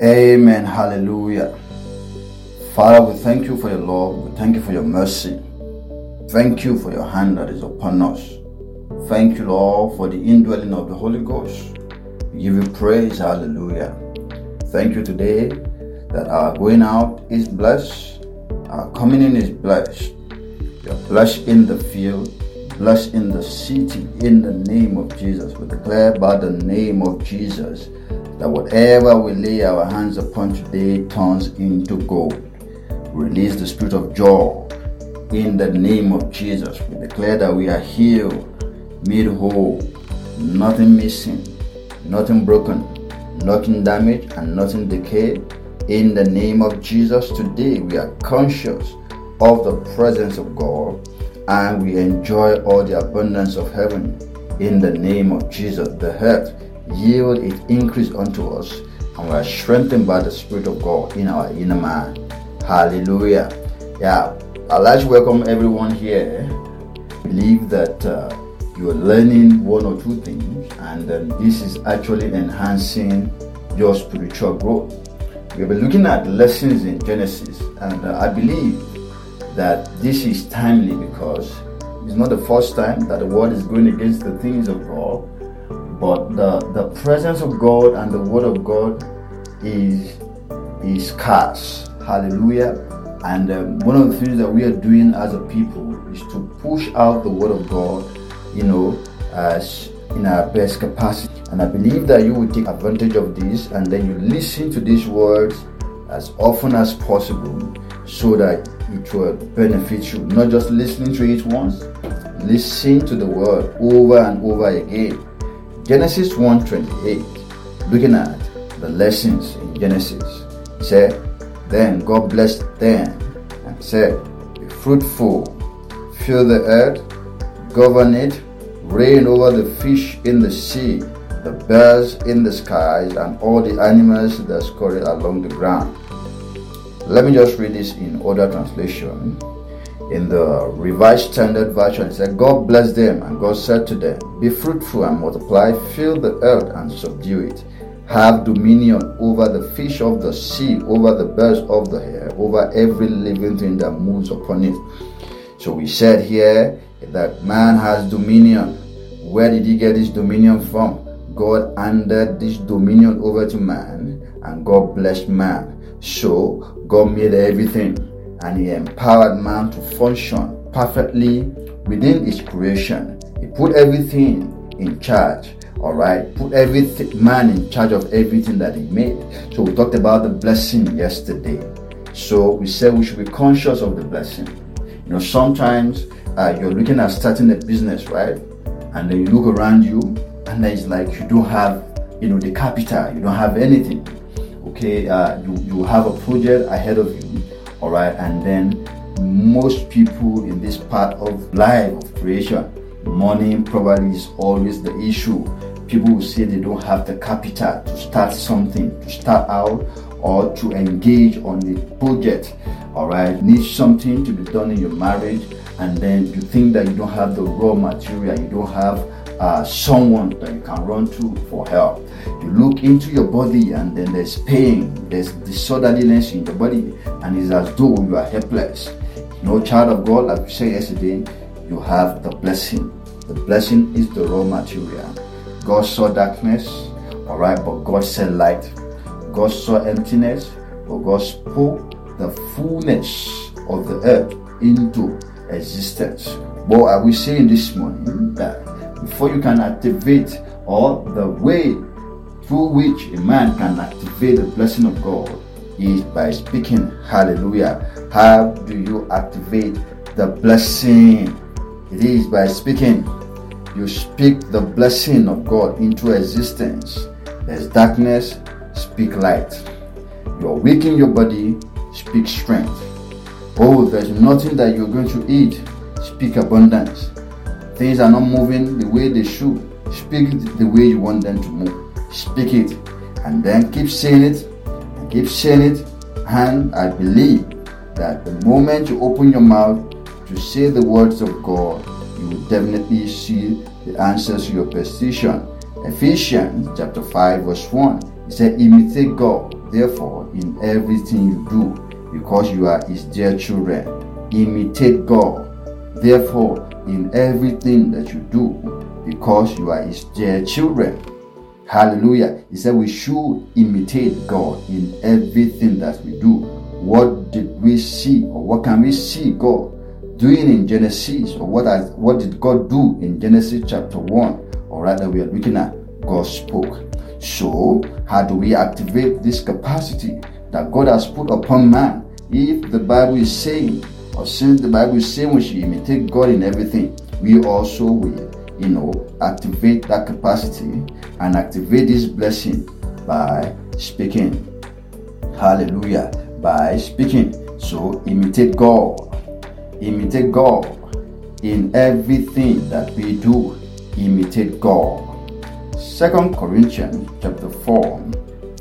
Amen. Hallelujah. Father, we thank you for your love. We thank you for your mercy. Thank you for your hand that is upon us. Thank you, Lord, for the indwelling of the Holy Ghost. We give you praise. Hallelujah. Thank you today that our going out is blessed, our coming in is blessed. We are blessed in the field, blessed in the city, in the name of Jesus. We declare by the name of Jesus that whatever we lay our hands upon today turns into gold. Release the spirit of joy in the name of Jesus. We declare that we are healed, made whole, nothing missing, nothing broken, nothing damaged, and nothing decayed. In the name of Jesus, today we are conscious of the presence of God and we enjoy all the abundance of heaven. In the name of Jesus, the earth yield its increase unto us, and we are strengthened by the Spirit of God in our inner man. Hallelujah. Yeah, I'd like to welcome everyone here. I believe that uh, you are learning one or two things, and um, this is actually enhancing your spiritual growth. We've been looking at lessons in Genesis, and uh, I believe that this is timely because it's not the first time that the world is going against the things of God but the, the presence of God and the word of God is is scarce. Hallelujah. And um, one of the things that we are doing as a people is to push out the word of God, you know, as in our best capacity. And I believe that you will take advantage of this and then you listen to these words as often as possible so that it will benefit you. Not just listening to it once, listen to the word over and over again Genesis 1:28, looking at the lessons in Genesis, said, Then God blessed them and said, Be fruitful, fill the earth, govern it, reign over the fish in the sea, the birds in the skies, and all the animals that scurry along the ground. Let me just read this in order translation in the Revised Standard Version, it said, God blessed them, and God said to them, Be fruitful and multiply, fill the earth and subdue it. Have dominion over the fish of the sea, over the birds of the air, over every living thing that moves upon it. So we said here that man has dominion. Where did he get this dominion from? God handed this dominion over to man, and God blessed man. So God made everything and he empowered man to function perfectly within his creation. He put everything in charge. All right, put every man in charge of everything that he made. So we talked about the blessing yesterday. So we said we should be conscious of the blessing. You know, sometimes uh, you're looking at starting a business, right? And then you look around you, and then it's like you don't have, you know, the capital. You don't have anything. Okay, uh, you you have a project ahead of you, all right and then most people in this part of life of creation money probably is always the issue. People will say they don't have the capital to start something to start out or to engage on the project. All right need something to be done in your marriage and then you think that you don't have the raw material you don't have uh, someone that you can run to for help. You look into your body and then there's pain, there's disorderliness in your body, and it's as though you are helpless. No child of God, like we said yesterday, you have the blessing. The blessing is the raw material. God saw darkness, all right, but God said light. God saw emptiness, but God spoke the fullness of the earth into existence. What are we saying this morning? That before you can activate or the way through which a man can activate the blessing of God is by speaking. Hallelujah. How do you activate the blessing? It is by speaking. you speak the blessing of God into existence. There's darkness, speak light. You're weak in your body, speak strength. Oh, there's nothing that you're going to eat, speak abundance. Things are not moving the way they should, speak the way you want them to move. Speak it, and then keep saying it, and keep saying it, and I believe that the moment you open your mouth to say the words of God, you will definitely see the answers to your petition. Ephesians chapter 5, verse 1. It said, Imitate God, therefore, in everything you do, because you are his dear children. Imitate God, therefore, in everything that you do, because you are his dear children. Hallelujah. He said we should imitate God in everything that we do. What did we see, or what can we see God doing in Genesis, or what has, what did God do in Genesis chapter 1? Or rather, we are looking at God spoke. So, how do we activate this capacity that God has put upon man? If the Bible is saying, since the Bible saying we should imitate God in everything, we also will, you know, activate that capacity and activate this blessing by speaking. Hallelujah. By speaking. So, imitate God imitate God in everything that we do. Imitate God. Second Corinthians chapter 4,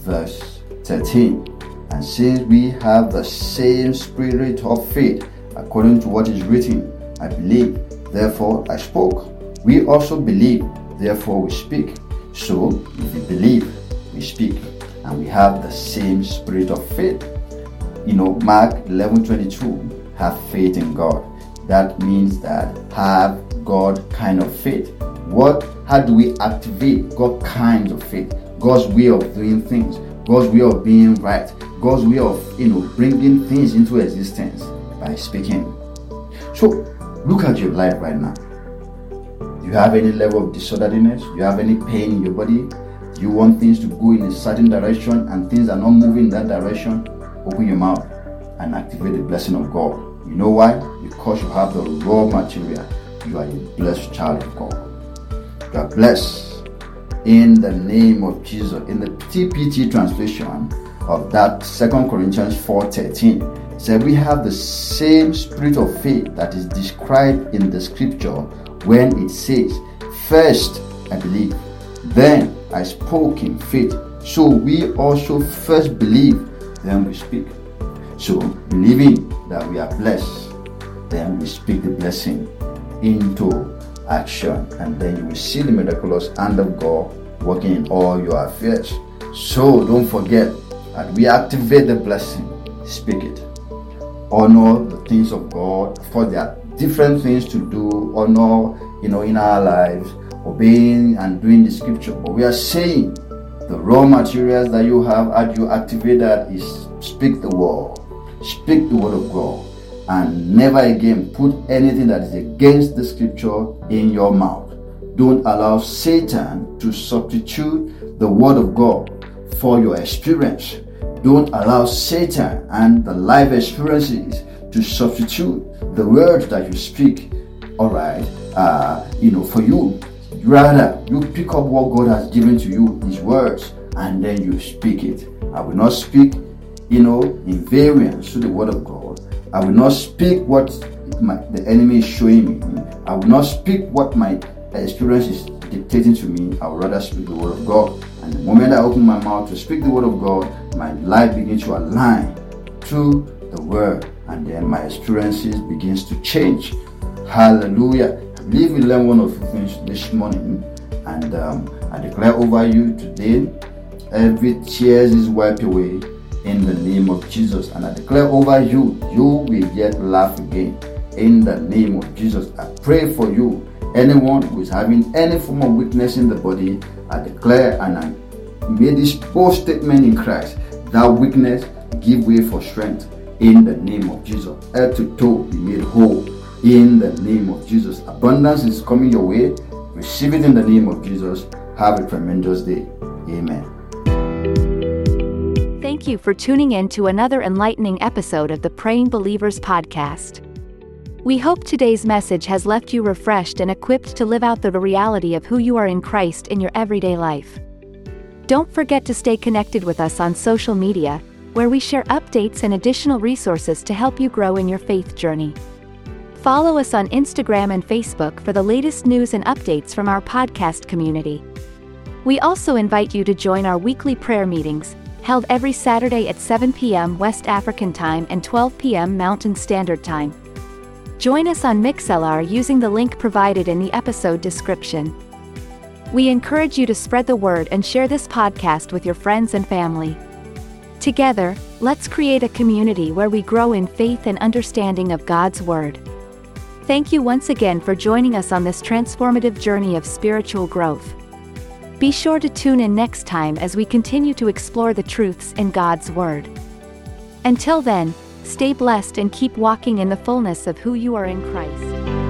verse 13. And since we have the same spirit of faith, according to what is written, I believe, therefore I spoke. We also believe, therefore we speak. So if we believe, we speak. And we have the same spirit of faith. You know, Mark 11 22 have faith in God. That means that have God kind of faith. What how do we activate God kind of faith? God's way of doing things, God's way of being right, God's way of you know bringing things into existence by speaking. So look at your life right now. Do you have any level of disorderliness? Do you have any pain in your body? You want things to go in a certain direction and things are not moving in that direction? Open your mouth and activate the blessing of God. You know why? Because you have the raw material. You are a blessed child of God. You are blessed in the name of Jesus. In the TPT translation of that Second Corinthians 4:13, said we have the same spirit of faith that is described in the scripture when it says, First I believe, then I spoke in faith. So we also first believe, then we speak. So, believing that we are blessed, then we speak the blessing into action, and then you will see the miraculous hand of God working in all your affairs. So, don't forget that we activate the blessing, speak it. Honor the things of God, for there are different things to do, honor, you know, in our lives, obeying and doing the scripture. But we are saying the raw materials that you have as you activate that is speak the word Speak the word of God and never again put anything that is against the scripture in your mouth. Don't allow Satan to substitute the word of God for your experience. Don't allow Satan and the life experiences to substitute the words that you speak. All right, uh, you know, for you, rather you pick up what God has given to you, His words, and then you speak it. I will not speak you know, in variance to the word of God. I will not speak what my, the enemy is showing me. I will not speak what my experience is dictating to me. I will rather speak the word of God. And the moment I open my mouth to speak the word of God, my life begins to align to the word, and then my experiences begins to change. Hallelujah. I believe we learned one of the things this morning, and um, I declare over you today, every tears is wiped away in the name of Jesus. And I declare over you, you will yet laugh again in the name of Jesus. I pray for you. Anyone who is having any form of weakness in the body, I declare and I made this bold statement in Christ. That weakness give way for strength in the name of Jesus. Head to toe be made whole in the name of Jesus. Abundance is coming your way. Receive it in the name of Jesus. Have a tremendous day. Amen. Thank you for tuning in to another enlightening episode of the Praying Believers podcast. We hope today's message has left you refreshed and equipped to live out the reality of who you are in Christ in your everyday life. Don't forget to stay connected with us on social media, where we share updates and additional resources to help you grow in your faith journey. Follow us on Instagram and Facebook for the latest news and updates from our podcast community. We also invite you to join our weekly prayer meetings, held every Saturday at 7 p.m. West African Time and 12 p.m. Mountain Standard Time. Join us on Mixlr using the link provided in the episode description. We encourage you to spread the word and share this podcast with your friends and family. Together, let's create a community where we grow in faith and understanding of God's Word. Thank you once again for joining us on this transformative journey of spiritual growth. Be sure to tune in next time as we continue to explore the truths in God's Word. Until then, stay blessed and keep walking in the fullness of who you are in Christ.